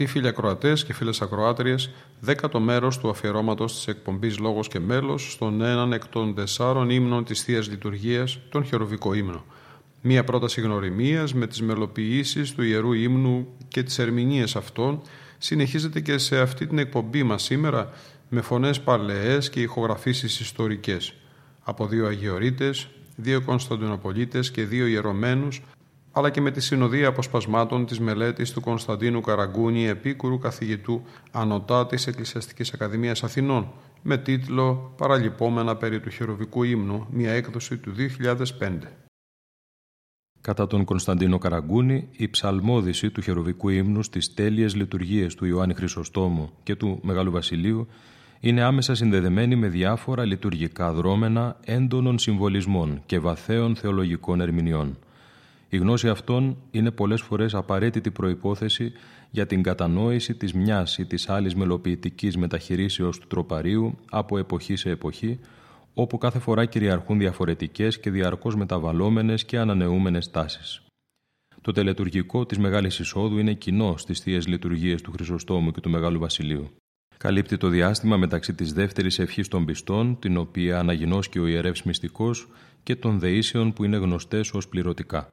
Αγαπητοί φίλοι ακροατές και φίλες ακροάτριες, δέκατο μέρος του αφιερώματος της εκπομπής Λόγος και Μέλος στον έναν εκ των τεσσάρων ύμνων της θείας λειτουργίας, τον χεροβικό ύμνο. Μία πρόταση γνωριμίας με τις μελοποιήσεις του ιερού ύμνου και τις ερμηνείες αυτών συνεχίζεται και σε αυτή την εκπομπή μας σήμερα με φωνές παλαιές και ηχογραφήσεις ιστορικές από δύο Αγιορείτες, δύο Κωνσταντινοπολίτες και δύο ιερωμένους αλλά και με τη συνοδεία αποσπασμάτων της μελέτης του Κωνσταντίνου Καραγκούνη, επίκουρου καθηγητού ανωτά της Εκκλησιαστικής Ακαδημίας Αθηνών, με τίτλο «Παραλυπόμενα περί του χειροβικού ύμνου», μια έκδοση του 2005. Κατά τον Κωνσταντίνο Καραγκούνη, η ψαλμόδηση του χεροβικού ύμνου στις τέλειες λειτουργίες του Ιωάννη Χρυσοστόμου και του Μεγάλου Βασιλείου είναι άμεσα συνδεδεμένη με διάφορα λειτουργικά δρόμενα έντονων συμβολισμών και βαθέων θεολογικών ερμηνεών – η γνώση αυτών είναι πολλές φορές απαραίτητη προϋπόθεση για την κατανόηση της μιας ή της άλλης μελοποιητικής μεταχειρήσεως του τροπαρίου από εποχή σε εποχή, όπου κάθε φορά κυριαρχούν διαφορετικές και διαρκώς μεταβαλλόμενες και ανανεούμενες τάσεις. Το τελετουργικό της Μεγάλης Εισόδου είναι κοινό στις θείες λειτουργίες του Χρυσοστόμου και του Μεγάλου Βασιλείου. Καλύπτει το διάστημα μεταξύ της δεύτερης ευχής των πιστών, την οποία αναγινώσκει ο ιερεύς μυστικός, και των δεήσεων που είναι γνωστές ως πληρωτικά.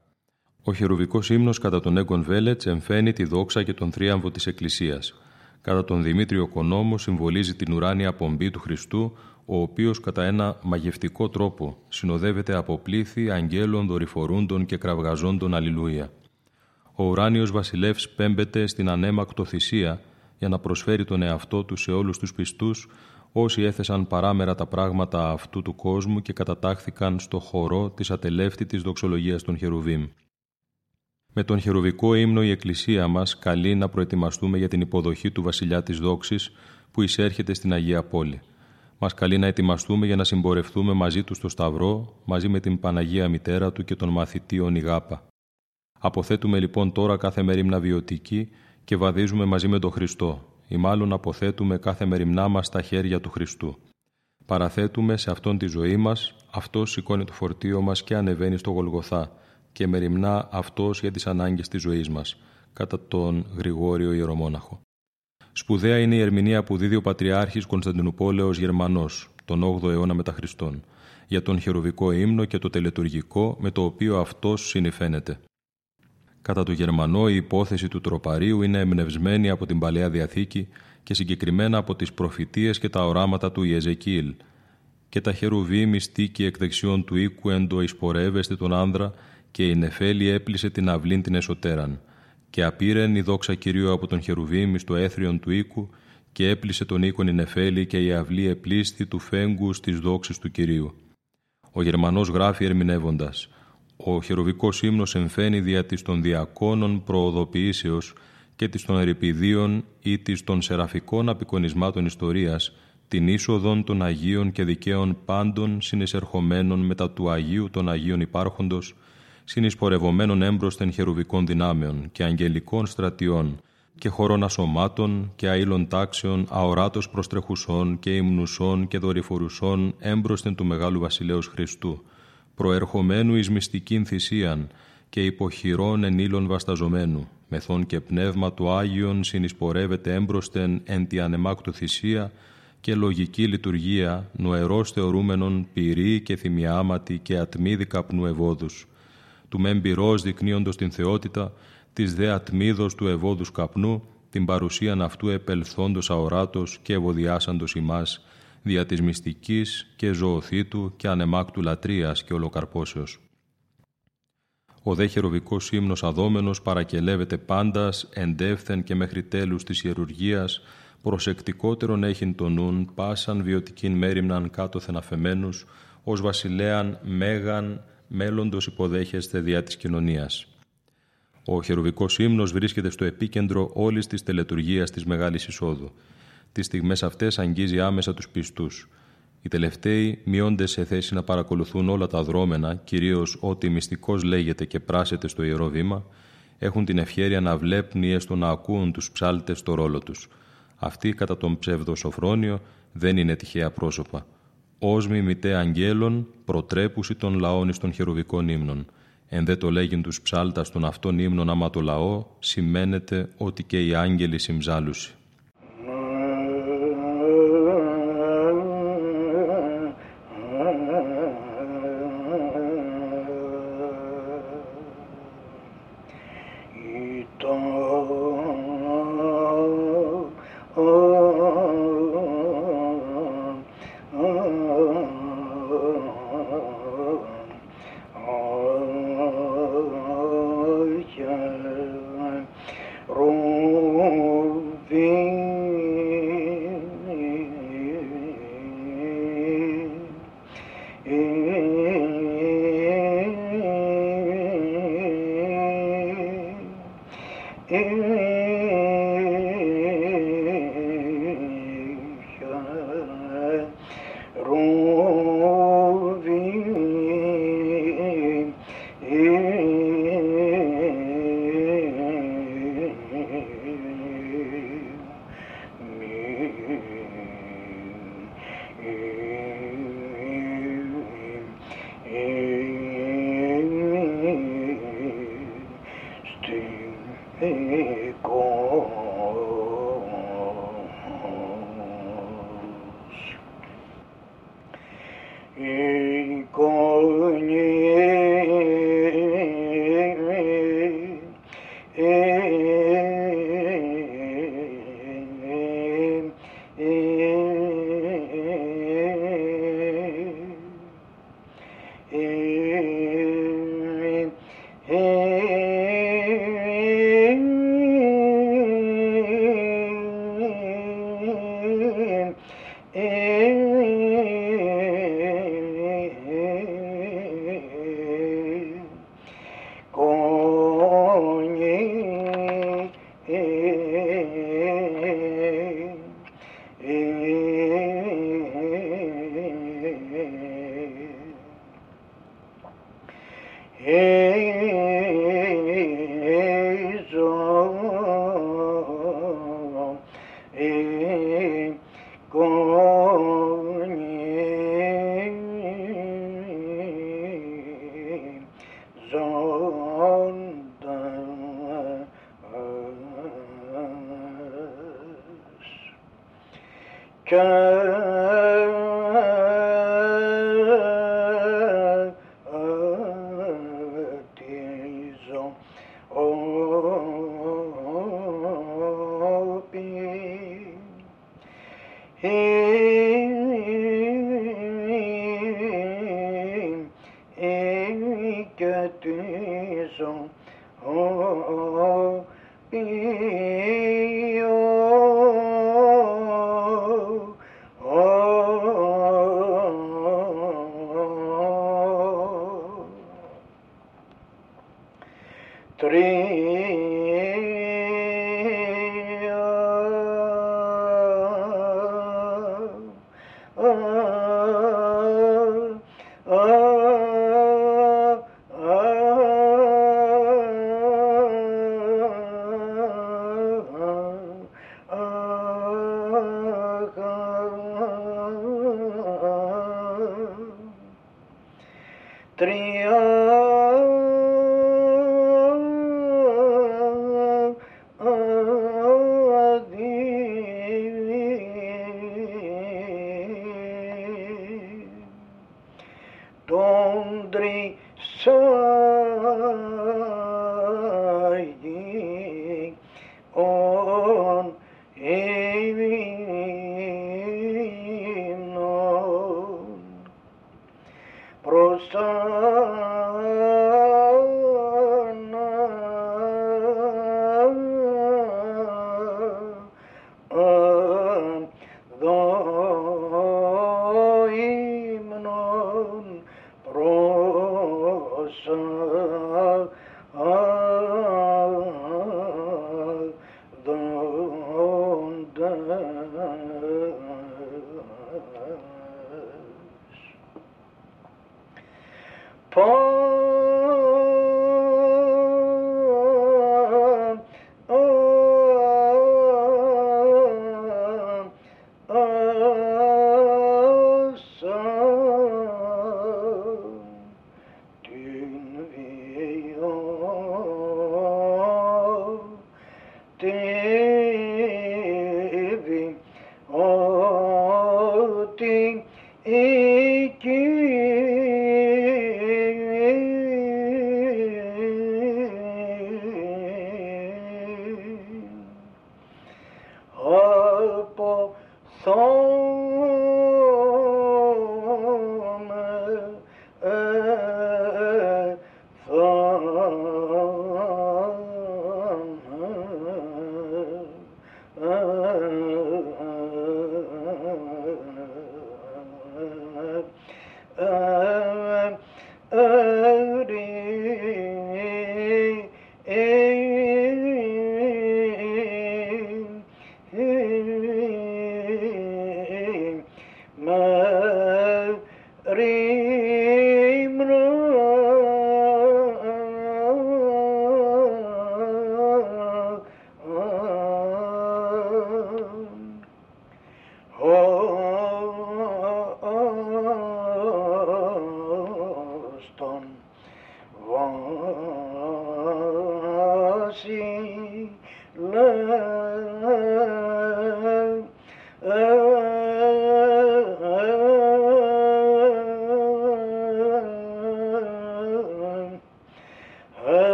Ο χερουβικός ύμνος κατά τον Έγκον Βέλετς εμφαίνει τη δόξα και τον θρίαμβο της Εκκλησίας. Κατά τον Δημήτριο Κονόμο συμβολίζει την ουράνια πομπή του Χριστού, ο οποίος κατά ένα μαγευτικό τρόπο συνοδεύεται από πλήθη αγγέλων δορυφορούντων και κραυγαζόντων Αλληλούια. Ο ουράνιος βασιλεύς πέμπεται στην ανέμακτο θυσία για να προσφέρει τον εαυτό του σε όλους τους πιστούς, όσοι έθεσαν παράμερα τα πράγματα αυτού του κόσμου και κατατάχθηκαν στο χορό της ατελεύτητης δοξολογίας των Χερουβίμ. Με τον χερουβικό ύμνο η Εκκλησία μας καλεί να προετοιμαστούμε για την υποδοχή του Βασιλιά της Δόξης που εισέρχεται στην Αγία Πόλη. Μας καλεί να ετοιμαστούμε για να συμπορευτούμε μαζί του στο Σταυρό, μαζί με την Παναγία Μητέρα του και τον μαθητή Ονιγάπα. Αποθέτουμε λοιπόν τώρα κάθε μερίμνα βιωτική και βαδίζουμε μαζί με τον Χριστό, ή μάλλον αποθέτουμε κάθε μεριμνά μας στα χέρια του Χριστού. Παραθέτουμε σε αυτόν τη ζωή μας, αυτός σηκώνει το φορτίο μας και ανεβαίνει στο Γολγοθά, και μεριμνά αυτός για τις ανάγκες της ζωής μας, κατά τον Γρηγόριο Ιερομόναχο. Σπουδαία είναι η ερμηνεία που δίδει ο Πατριάρχης Κωνσταντινούπολεος Γερμανός, τον 8ο αιώνα μετά Χριστόν, για τον χερουβικό ύμνο και το τελετουργικό με το οποίο αυτός συνηφαίνεται. Κατά το Γερμανό η υπόθεση του τροπαρίου είναι εμπνευσμένη από την Παλαιά Διαθήκη και συγκεκριμένα από τις προφητείες και τα οράματα του Ιεζεκίλ και τα χερουβή μυστήκη εκ δεξιών του οίκου εντο εισπορεύεστε τον άνδρα και η Νεφέλη έπλησε την αυλήν την εσωτέραν και απήρεν η δόξα Κυρίου από τον Χερουβίμ στο έθριον του οίκου και έπλησε τον οίκον η Νεφέλη και η αυλή επλήστη του φέγγου στις δόξες του Κυρίου. Ο Γερμανός γράφει ερμηνεύοντας «Ο χερουβικός ύμνος εμφαίνει δια της των διακόνων προοδοποιήσεως και της των ερυπηδίων ή της των σεραφικών απεικονισμάτων ιστορίας την είσοδον των Αγίων και δικαίων πάντων συνεισερχομένων μετά του Αγίου των Αγίων υπάρχοντος συνεισπορευομένων έμπροσθεν χερουβικών δυνάμεων και αγγελικών στρατιών και χωρών ασωμάτων και αήλων τάξεων αοράτος προστρεχουσών και υμνουσών και δορυφορουσών έμπροσθεν του Μεγάλου Βασιλέως Χριστού, προερχομένου εις μυστικήν θυσίαν και υποχειρών ενήλων βασταζομένου, μεθόν και πνεύμα του Άγιον συνεισπορεύεται έμπροσθεν εν τη ανεμάκτου θυσία και λογική λειτουργία νοερός θεωρούμενων πυρή και θυμιάματι και ατμίδι καπνού ευόδους, του μεν πυρός δεικνύοντος την θεότητα, της δε ατμίδος του ευόδους καπνού, την παρουσίαν αυτού επελθόντος αοράτος και ευωδιάσαντος ημάς, δια της μυστικής και ζωοθήτου και ανεμάκτου λατρείας και ολοκαρπόσεως. Ο δε χεροβικός ύμνος αδόμενος παρακελεύεται πάντας εντεύθεν και μέχρι τέλους της ιερουργίας προσεκτικότερον έχειν το νουν πάσαν βιωτικήν μέρημναν κάτωθεν αφεμένους ως βασιλέαν μέγαν μέλλοντος υποδέχεστε διά της κοινωνίας. Ο χερουβικός ύμνος βρίσκεται στο επίκεντρο όλης της τελετουργίας της Μεγάλης Εισόδου. Τις στιγμές αυτές αγγίζει άμεσα τους πιστούς. Οι τελευταίοι μειώνται σε θέση να παρακολουθούν όλα τα δρόμενα, κυρίως ό,τι μυστικός λέγεται και πράσεται στο Ιερό Βήμα, έχουν την ευχαίρεια να βλέπουν ή έστω να ακούν τους ψάλτες στο ρόλο τους. Αυτοί κατά τον ψεύδο Σοφρόνιο δεν είναι τυχαία πρόσωπα. Όσμοι μητέ αγγέλων, προτρέπουσι των λαών εις των χερουβικών ύμνων. Εν δε το λέγειν τους ψάλτας των αυτών ύμνων άμα το λαό, σημαίνεται ότι και οι άγγελοι συμψάλουσι. Yeah.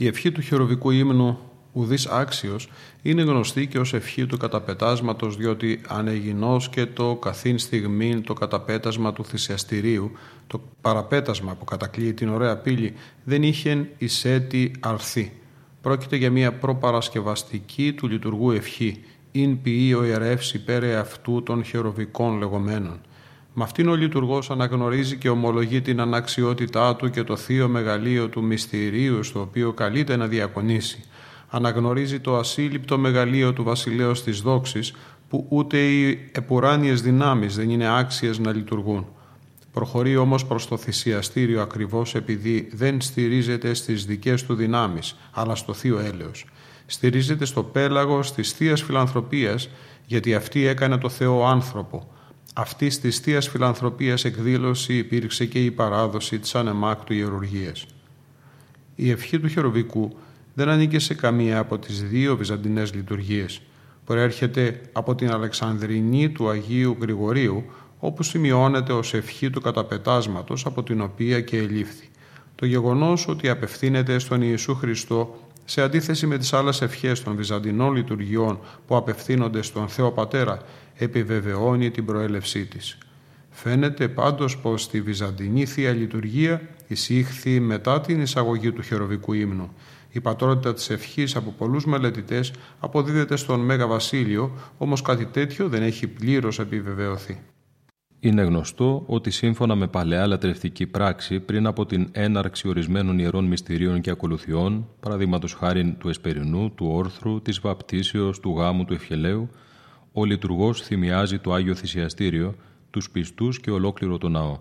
Η ευχή του χειροβικού ύμνου ουδής άξιος είναι γνωστή και ως ευχή του καταπετάσματος διότι ανεγινός και το καθήν στιγμή το καταπέτασμα του θυσιαστηρίου το παραπέτασμα που κατακλείει την ωραία πύλη δεν είχε εισέτη αρθή. Πρόκειται για μια προπαρασκευαστική του λειτουργού ευχή «Ειν ποιεί ο ιερεύς υπέρ αυτού των χειροβικών λεγόμενων». Με αυτήν ο λειτουργός αναγνωρίζει και ομολογεί την αναξιότητά του και το θείο μεγαλείο του μυστηρίου στο οποίο καλείται να διακονήσει. Αναγνωρίζει το ασύλληπτο μεγαλείο του βασιλέως της δόξης που ούτε οι επουράνιες δυνάμεις δεν είναι άξιες να λειτουργούν. Προχωρεί όμως προς το θυσιαστήριο ακριβώς επειδή δεν στηρίζεται στις δικές του δυνάμεις, αλλά στο θείο έλεος. Στηρίζεται στο πέλαγος της θείας φιλανθρωπίας γιατί αυτή έκανε το Θεό άνθρωπο, Αυτής της θεία φιλανθρωπίας εκδήλωση υπήρξε και η παράδοση της ανεμάκτου ιερουργία. Η ευχή του χεροβικού δεν ανήκε σε καμία από τις δύο βυζαντινές λειτουργίες. Προέρχεται από την Αλεξανδρινή του Αγίου Γρηγορίου, όπου σημειώνεται ως ευχή του καταπετάσματος από την οποία και ελήφθη. Το γεγονός ότι απευθύνεται στον Ιησού Χριστό σε αντίθεση με τις άλλες ευχές των Βυζαντινών λειτουργιών που απευθύνονται στον Θεό Πατέρα, επιβεβαιώνει την προέλευσή της. Φαίνεται πάντως πως στη Βυζαντινή Θεία Λειτουργία εισήχθη μετά την εισαγωγή του χεροβικού ύμνου. Η πατρότητα της ευχής από πολλούς μελετητές αποδίδεται στον Μέγα Βασίλειο, όμως κάτι τέτοιο δεν έχει πλήρως επιβεβαιωθεί. Είναι γνωστό ότι σύμφωνα με παλαιά λατρευτική πράξη, πριν από την έναρξη ορισμένων ιερών μυστηρίων και ακολουθιών, παραδείγματος χάρη του Εσπερινού, του Όρθρου, της Βαπτίσεως, του Γάμου, του Ευχελαίου, ο λειτουργός θυμιάζει το Άγιο Θυσιαστήριο, τους πιστούς και ολόκληρο το ναό.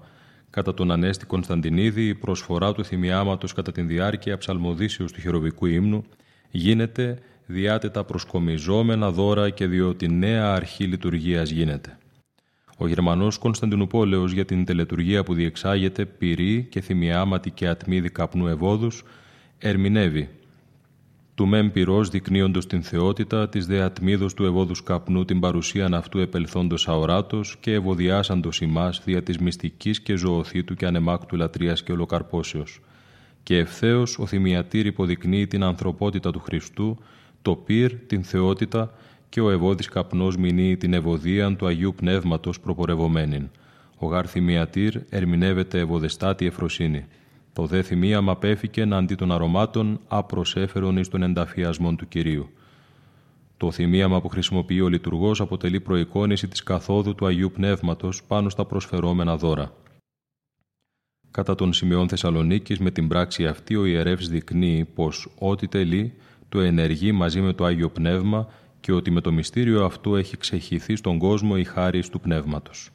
Κατά τον Ανέστη Κωνσταντινίδη, η προσφορά του θυμιάματος κατά την διάρκεια ψαλμοδίσεως του χειροβικού ύμνου γίνεται διάτετα προσκομιζόμενα δώρα και διότι νέα αρχή λειτουργίας γίνεται. Ο Γερμανός Κωνσταντινούπολεος για την τελετουργία που διεξάγεται πυρή και θυμιάματη και ατμίδη καπνού ευόδους ερμηνεύει του μεν πυρός δεικνύοντος την θεότητα, της δε ατμίδος του ευόδους καπνού την παρουσίαν αυτού επελθόντος αοράτος και ευωδιάσαντος ημάς δια της μυστικής και ζωοθήτου και ανεμάκτου λατρείας και ολοκαρπόσεως. Και ευθέως ο θυμιατήρ υποδεικνύει την ανθρωπότητα του Χριστού, το πυρ, την θεότητα και ο ευώδης καπνός μηνύει την ευωδίαν του Αγίου Πνεύματος προπορευομένην. Ο γάρ θυμιατήρ ερμηνεύεται ευωδεστάτη εφροσύνη. Το δε θυμίαμα πέφηκε αντί των αρωμάτων απροσέφερον εις των ενταφιασμών του Κυρίου. Το θυμίαμα που χρησιμοποιεί ο λειτουργός αποτελεί προεικόνηση της καθόδου του Αγίου Πνεύματος πάνω στα προσφερόμενα δώρα. Κατά τον σημειών Θεσσαλονίκης με την πράξη αυτή ο ιερεύς δεικνύει πως ό,τι τελεί το ενεργεί μαζί με το Άγιο Πνεύμα και ότι με το μυστήριο αυτό έχει ξεχυθεί στον κόσμο η χάρη του Πνεύματος.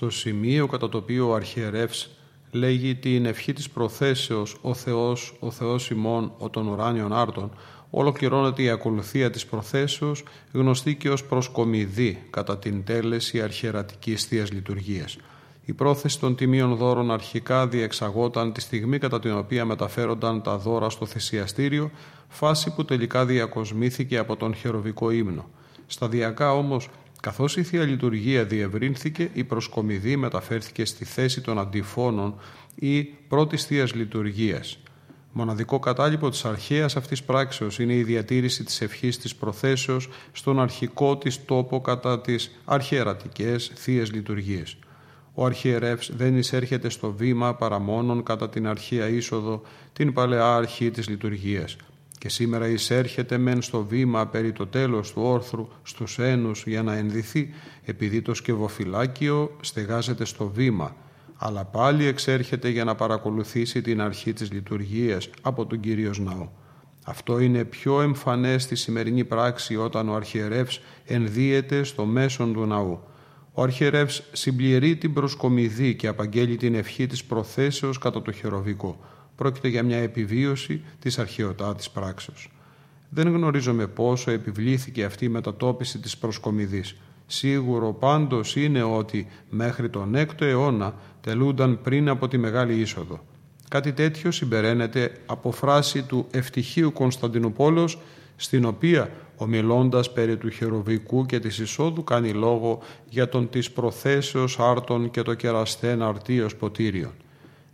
στο σημείο κατά το οποίο ο αρχιερεύς λέγει την ευχή της προθέσεως «Ο Θεός, ο Θεός ημών, ο των ουράνιων άρτων», ολοκληρώνεται η ακολουθία της προθέσεως, γνωστή και ως προσκομιδή κατά την τέλεση αρχιερατικής θείας λειτουργίας. Η πρόθεση των τιμίων δώρων αρχικά διεξαγόταν τη στιγμή κατά την οποία μεταφέρονταν τα δώρα στο θυσιαστήριο, φάση που τελικά διακοσμήθηκε από τον χεροβικό ύμνο. Σταδιακά όμως Καθώς η Θεία Λειτουργία διευρύνθηκε, η προσκομιδή μεταφέρθηκε στη θέση των αντιφώνων ή πρώτης θείας λειτουργίας. Μοναδικό κατάλοιπο της αρχαίας αυτής πράξεως είναι η διατήρηση της ευχής της προθέσεως στον αρχικό της τόπο κατά τις αρχαιρατικές θείες λειτουργίες. Ο αρχιερεύς δεν εισέρχεται στο βήμα παρά μόνον κατά την αρχαία είσοδο, την παλαιά αρχή της λειτουργίας – και σήμερα εισέρχεται μεν στο βήμα περί το τέλος του όρθρου στους ένους για να ενδυθεί, επειδή το σκευοφυλάκιο στεγάζεται στο βήμα, αλλά πάλι εξέρχεται για να παρακολουθήσει την αρχή της λειτουργίας από τον Κυρίος Ναό. Αυτό είναι πιο εμφανές στη σημερινή πράξη όταν ο αρχιερεύς ενδύεται στο μέσον του ναού. Ο αρχιερεύς συμπληρεί την προσκομιδή και απαγγέλει την ευχή της προθέσεως κατά το χεροβικό πρόκειται για μια επιβίωση της αρχαιοτάτης πράξεως. Δεν γνωρίζομαι πόσο επιβλήθηκε αυτή η μετατόπιση της προσκομιδής. Σίγουρο πάντως είναι ότι μέχρι τον 6ο αιώνα τελούνταν πριν από τη Μεγάλη Είσοδο. Κάτι τέτοιο συμπεραίνεται από φράση του ευτυχίου Κωνσταντινούπολος στην οποία ομιλώντας περί του χεροβικού και της εισόδου κάνει λόγο για τον της προθέσεως άρτων και το κεραστέν αρτίος ποτήριον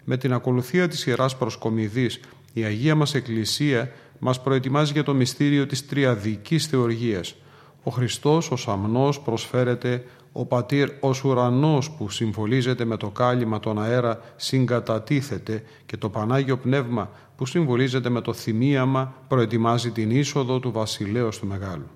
με την ακολουθία της Ιεράς Προσκομιδής, η Αγία μας Εκκλησία μας προετοιμάζει για το μυστήριο της τριαδικής θεοργίας. Ο Χριστός, ο Σαμνός, προσφέρεται, ο Πατήρ, ο Ουρανός που συμβολίζεται με το κάλυμα τον αέρα, συγκατατίθεται και το Πανάγιο Πνεύμα που συμβολίζεται με το θυμίαμα προετοιμάζει την είσοδο του Βασιλέως του Μεγάλου.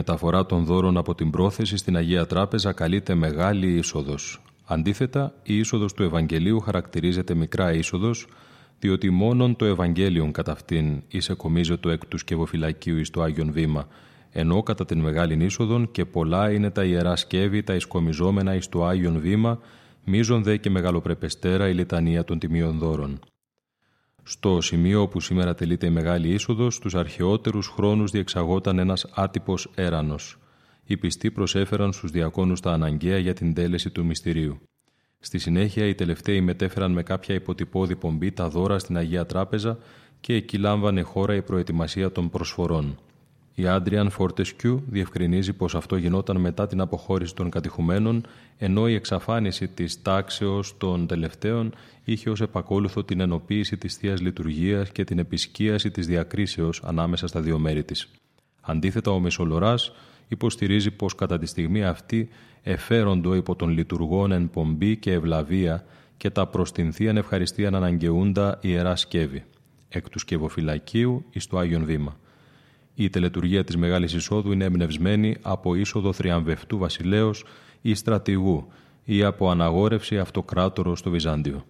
Μεταφορά των δώρων από την πρόθεση στην Αγία Τράπεζα καλείται μεγάλη είσοδος. Αντίθετα, η είσοδος του Ευαγγελίου χαρακτηρίζεται μικρά είσοδος, διότι μόνον το Ευαγγέλιον κατά αυτήν το εκ τους σκευοφυλακίου εις το Άγιον Βήμα, ενώ κατά την Μεγάλη Είσοδον και πολλά είναι τα ιερά σκεύη, τα ισκομιζόμενα εις το Άγιον Βήμα, μίζον δε και μεγαλοπρεπεστέρα η λιτανία των τιμίων δώρων. Στο σημείο όπου σήμερα τελείται η Μεγάλη Είσοδος, στους αρχαιότερους χρόνους διεξαγόταν ένας άτυπος έρανος. Οι πιστοί προσέφεραν στους διακόνους τα αναγκαία για την τέλεση του μυστηρίου. Στη συνέχεια οι τελευταίοι μετέφεραν με κάποια υποτυπώδη πομπή τα δώρα στην Αγία Τράπεζα και εκεί λάμβανε χώρα η προετοιμασία των προσφορών. Η Άντριαν Φορτεσκιού διευκρινίζει πως αυτό γινόταν μετά την αποχώρηση των κατηχουμένων, ενώ η εξαφάνιση της τάξεως των τελευταίων είχε ως επακόλουθο την ενοποίηση της θείας Λειτουργίας και την επισκίαση της διακρίσεως ανάμεσα στα δύο μέρη της. Αντίθετα, ο Μεσολοράς υποστηρίζει πως κατά τη στιγμή αυτή εφέροντο υπό των λειτουργών εν πομπή και ευλαβία και τα προς την Θείαν Ευχαριστίαν αναγκαιούντα ιερά σκεύη, εκ του σκευοφυλακίου εις το Άγιον Βήμα. Η τελετουργία της Μεγάλης Εισόδου είναι εμπνευσμένη από είσοδο θριαμβευτού βασιλέως ή στρατηγού ή από αναγόρευση αυτοκράτορο στο Βυζάντιο.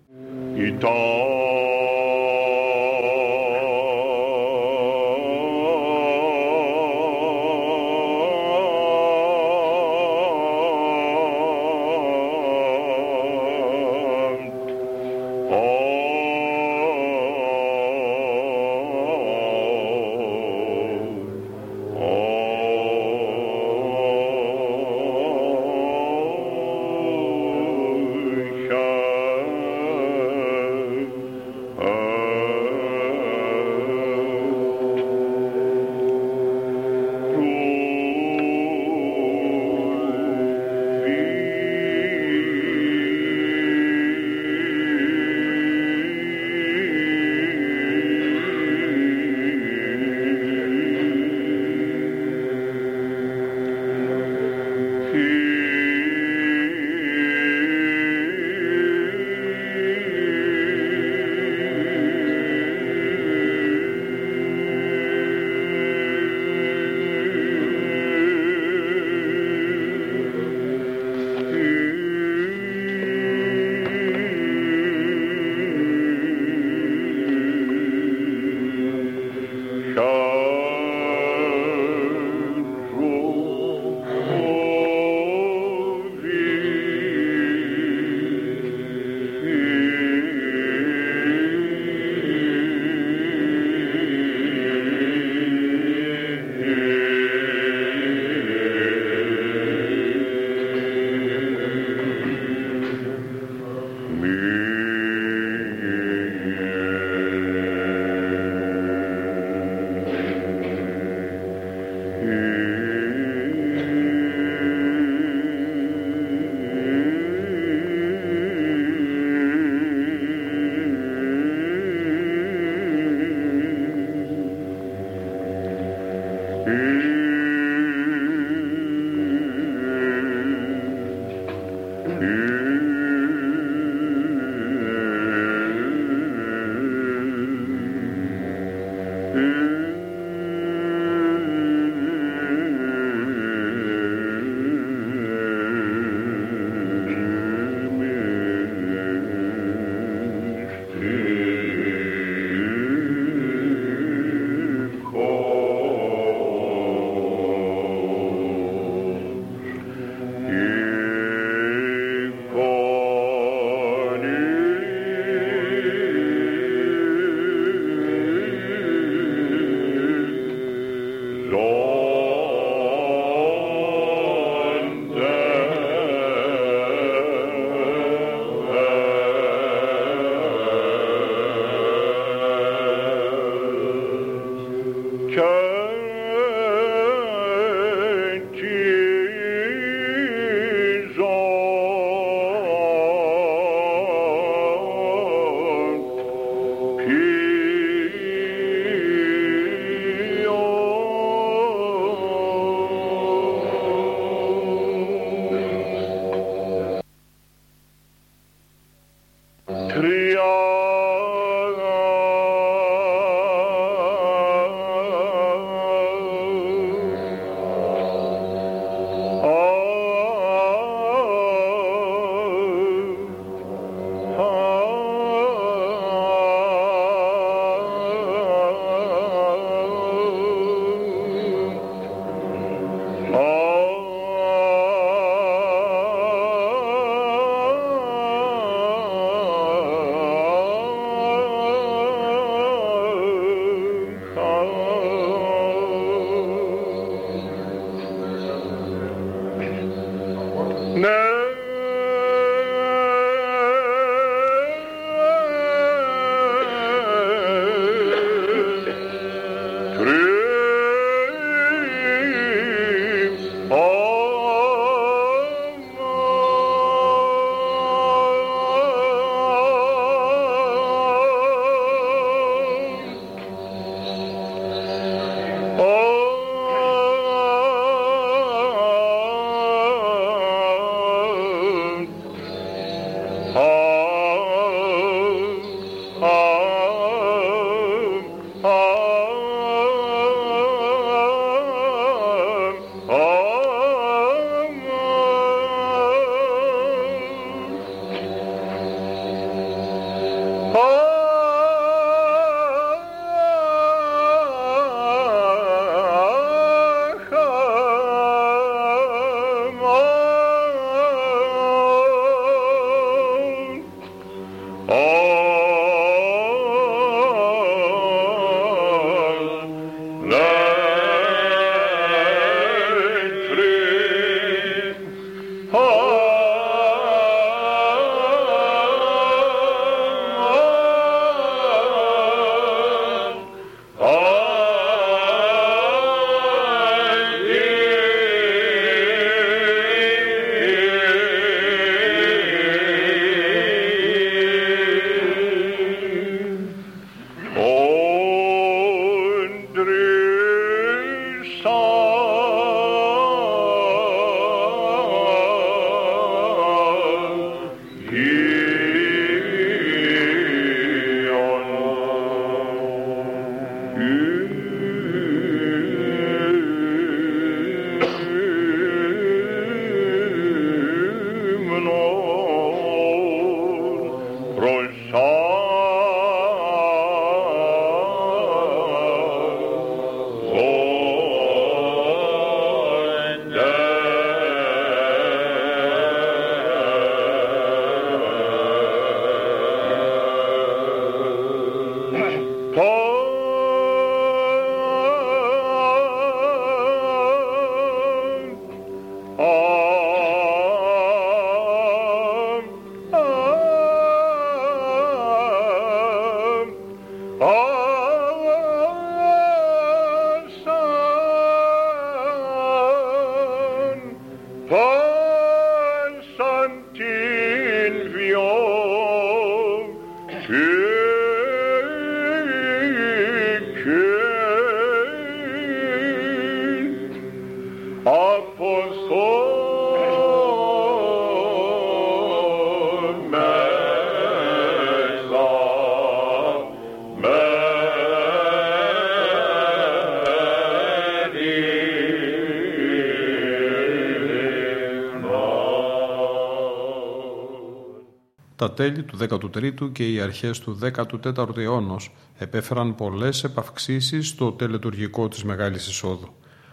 Τα τέλη του 13ου και οι αρχές του 14ου αιώνος επέφεραν πολλές επαυξήσεις στο τελετουργικό της Μεγάλης Εισόδου.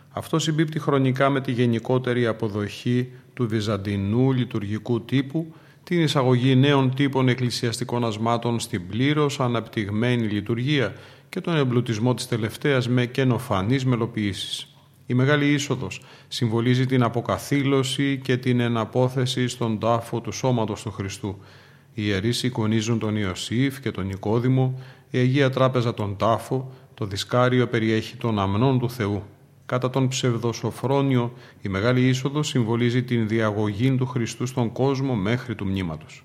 Αυτό συμπίπτει χρονικά με τη γενικότερη αποδοχή του βυζαντινού λειτουργικού τύπου, την εισαγωγή νέων τύπων εκκλησιαστικών ασμάτων στην πλήρως αναπτυγμένη λειτουργία και τον εμπλουτισμό της τελευταίας με καινοφανείς μελοποιήσεις. Η Μεγάλη Είσοδος συμβολίζει την αποκαθήλωση και την εναπόθεση στον τάφο του σώματος του Χριστού, οι ιερείς εικονίζουν τον Ιωσήφ και τον Νικόδημο, η Αγία Τράπεζα τον Τάφο, το δισκάριο περιέχει των αμνών του Θεού. Κατά τον ψευδοσοφρόνιο, η Μεγάλη Είσοδος συμβολίζει την διαγωγή του Χριστού στον κόσμο μέχρι του μνήματος.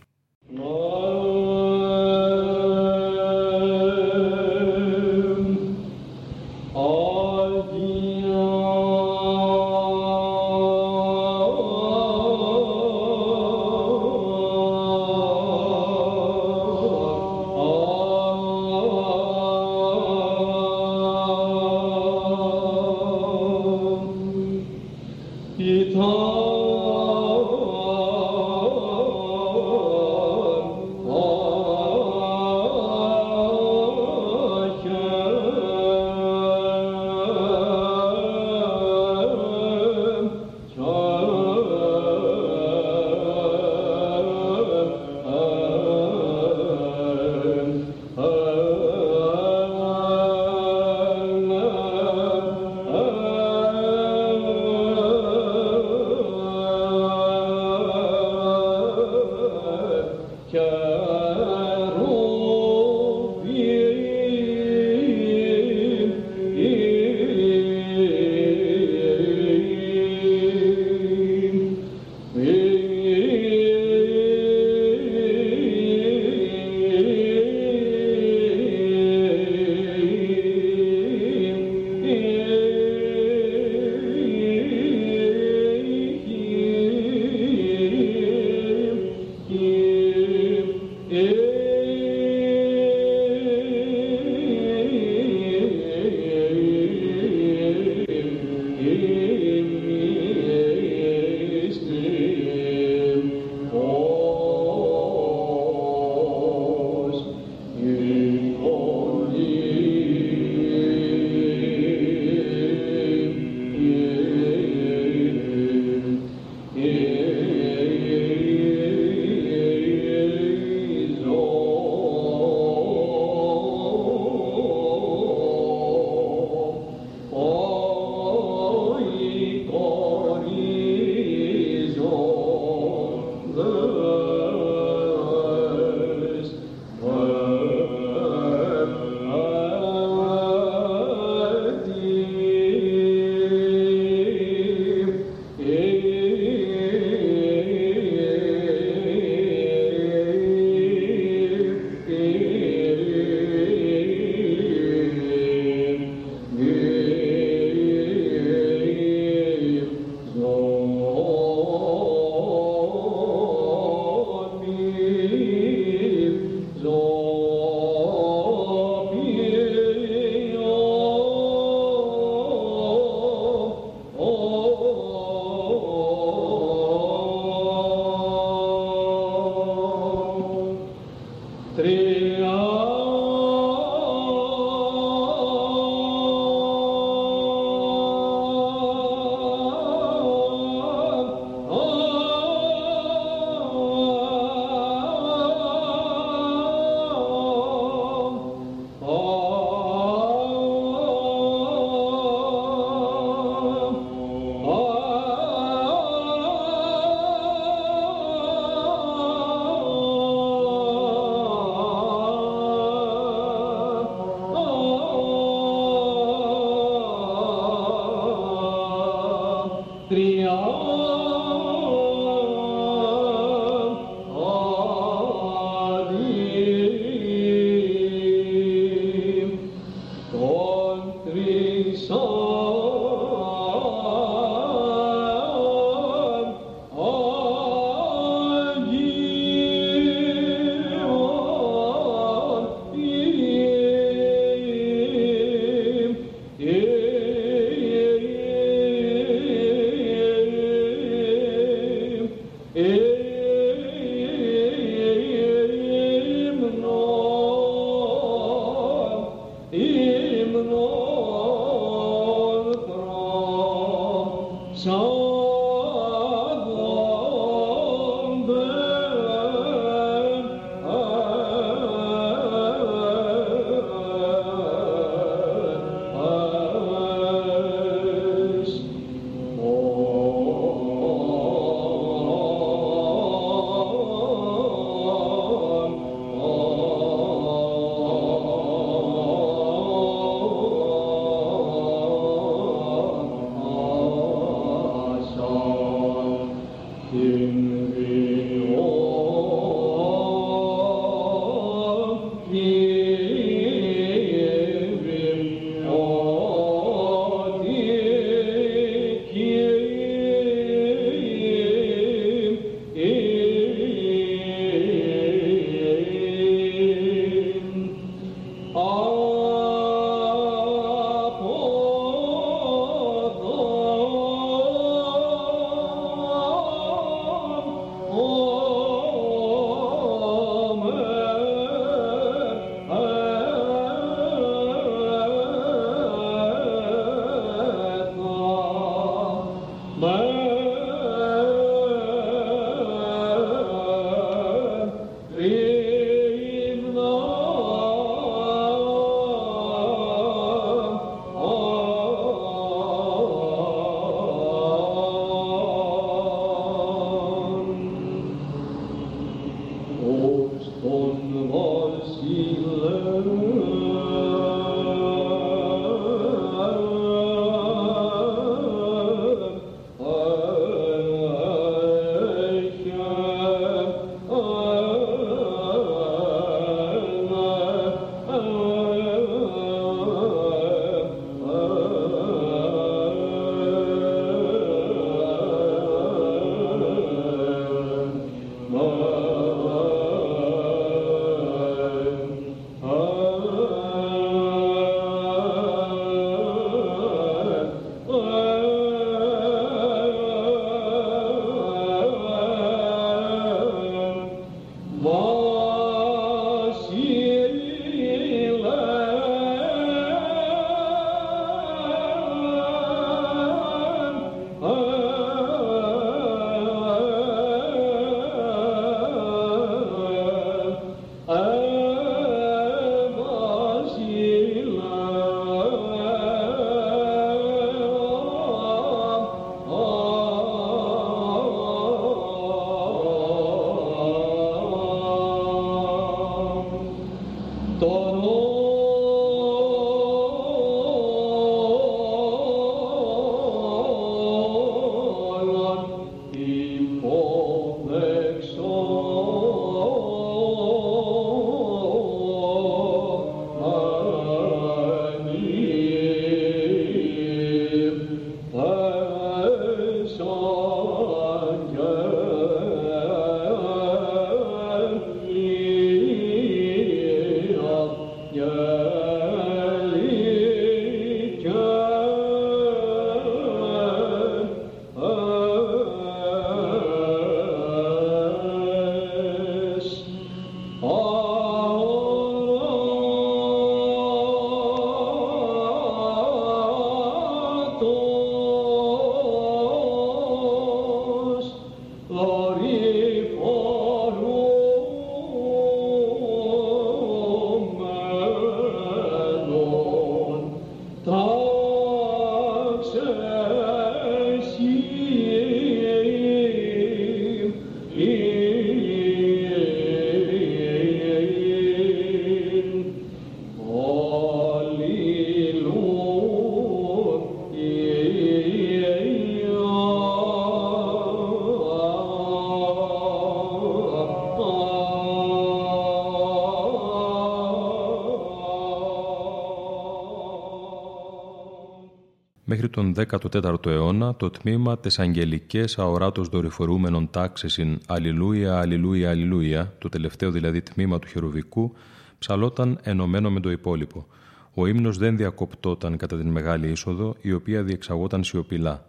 Τον 14ο αιώνα το τμήμα «Τες αγγελικές αοράτος δορυφορούμενων τάξεσιν Αλληλούια, Αλληλούια, Αλληλούια», το τελευταίο δηλαδή τμήμα του χερουβικού, ψαλόταν ενωμένο με το υπόλοιπο. Ο ύμνος δεν διακοπτόταν κατά την Μεγάλη Είσοδο, η οποία διεξαγόταν σιωπηλά.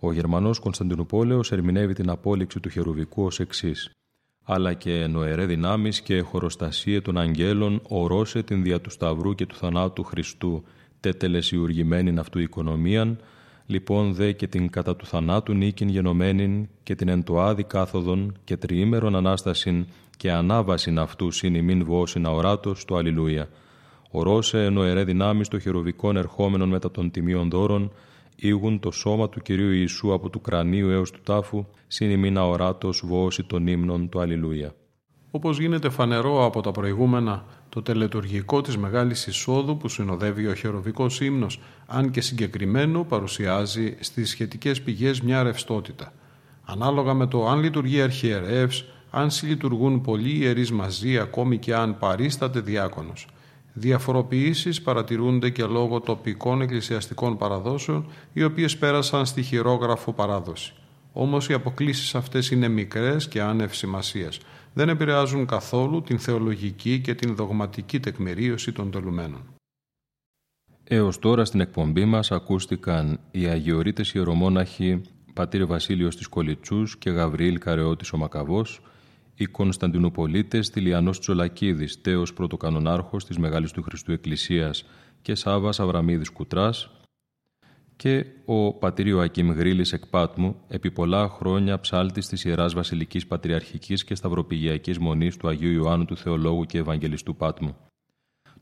Ο Γερμανός Κωνσταντινούπολεος ερμηνεύει την απόλυξη του χερουβικού ως εξής. αλλά και νοερέ δυνάμεις και χωροστασίε των αγγέλων ορώσε την δια του Σταυρού και του θανάτου Χριστού τετελεσιουργημένην αυτού οικονομίαν, λοιπόν δε και την κατά του θανάτου νίκην γενομένην και την εν το άδη κάθοδον και τριήμερον Ανάστασιν και ανάβασιν αυτού συν ημίν βόσιν αοράτος του Αλληλούια. Ορώσε ενώ ερέ δυνάμεις των χειροβικών ερχόμενων μετά των τιμίων δώρων, ήγουν το σώμα του Κυρίου Ιησού από του κρανίου έως του τάφου, συν ημίν αοράτος βόση των ύμνων του Αλληλούια. Όπως γίνεται φανερό από τα προηγούμενα, το τελετουργικό της Μεγάλης Εισόδου που συνοδεύει ο χεροβικός ύμνος, αν και συγκεκριμένο, παρουσιάζει στις σχετικές πηγές μια ρευστότητα. Ανάλογα με το αν λειτουργεί αρχιερεύς, αν συλλειτουργούν πολλοί ιερείς μαζί, ακόμη και αν παρίσταται διάκονος. Διαφοροποιήσεις παρατηρούνται και λόγω τοπικών εκκλησιαστικών παραδόσεων, οι οποίες πέρασαν στη χειρόγραφο παράδοση. Όμως οι αποκλήσεις αυτές είναι μικρές και άνευ σημασίας δεν επηρεάζουν καθόλου την θεολογική και την δογματική τεκμηρίωση των τελουμένων. Έως τώρα στην εκπομπή μας ακούστηκαν οι Αγιορείτες Ιερομόναχοι Πατήρ Βασίλειος της Κολιτσούς και Γαβριήλ Καρεώτης ο Μακαβός, οι Κωνσταντινουπολίτες Τηλιανός Τσολακίδης, τέος πρωτοκανονάρχος της Μεγάλης του Χριστού Εκκλησίας και Σάβας Αβραμίδης Κουτράς και ο πατήρ Ιωακήμ Γρήλης Εκπάτμου, επί πολλά χρόνια ψάλτης της Ιεράς Βασιλικής Πατριαρχικής και Σταυροπηγιακής Μονής του Αγίου Ιωάννου του Θεολόγου και Ευαγγελιστού Πάτμου.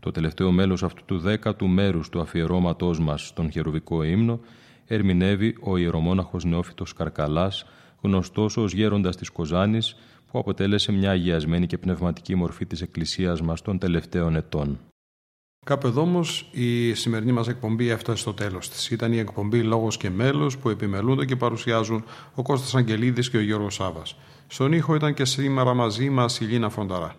Το τελευταίο μέλος αυτού του δέκατου μέρους του αφιερώματός μας στον χερουβικό ύμνο ερμηνεύει ο ιερομόναχος Νεόφυτος Καρκαλάς, γνωστός ως γέροντας της Κοζάνης, που αποτέλεσε μια αγιασμένη και πνευματική μορφή της Εκκλησίας μας των τελευταίων ετών. Κάπου εδώ όμως η σημερινή μας εκπομπή έφτασε στο τέλος της. Ήταν η εκπομπή Λόγος και Μέλος που επιμελούνται και παρουσιάζουν ο Κώστας Αγγελίδης και ο Γιώργος Σάβα. Στον ήχο ήταν και σήμερα μαζί μας η Λίνα Φονταρά.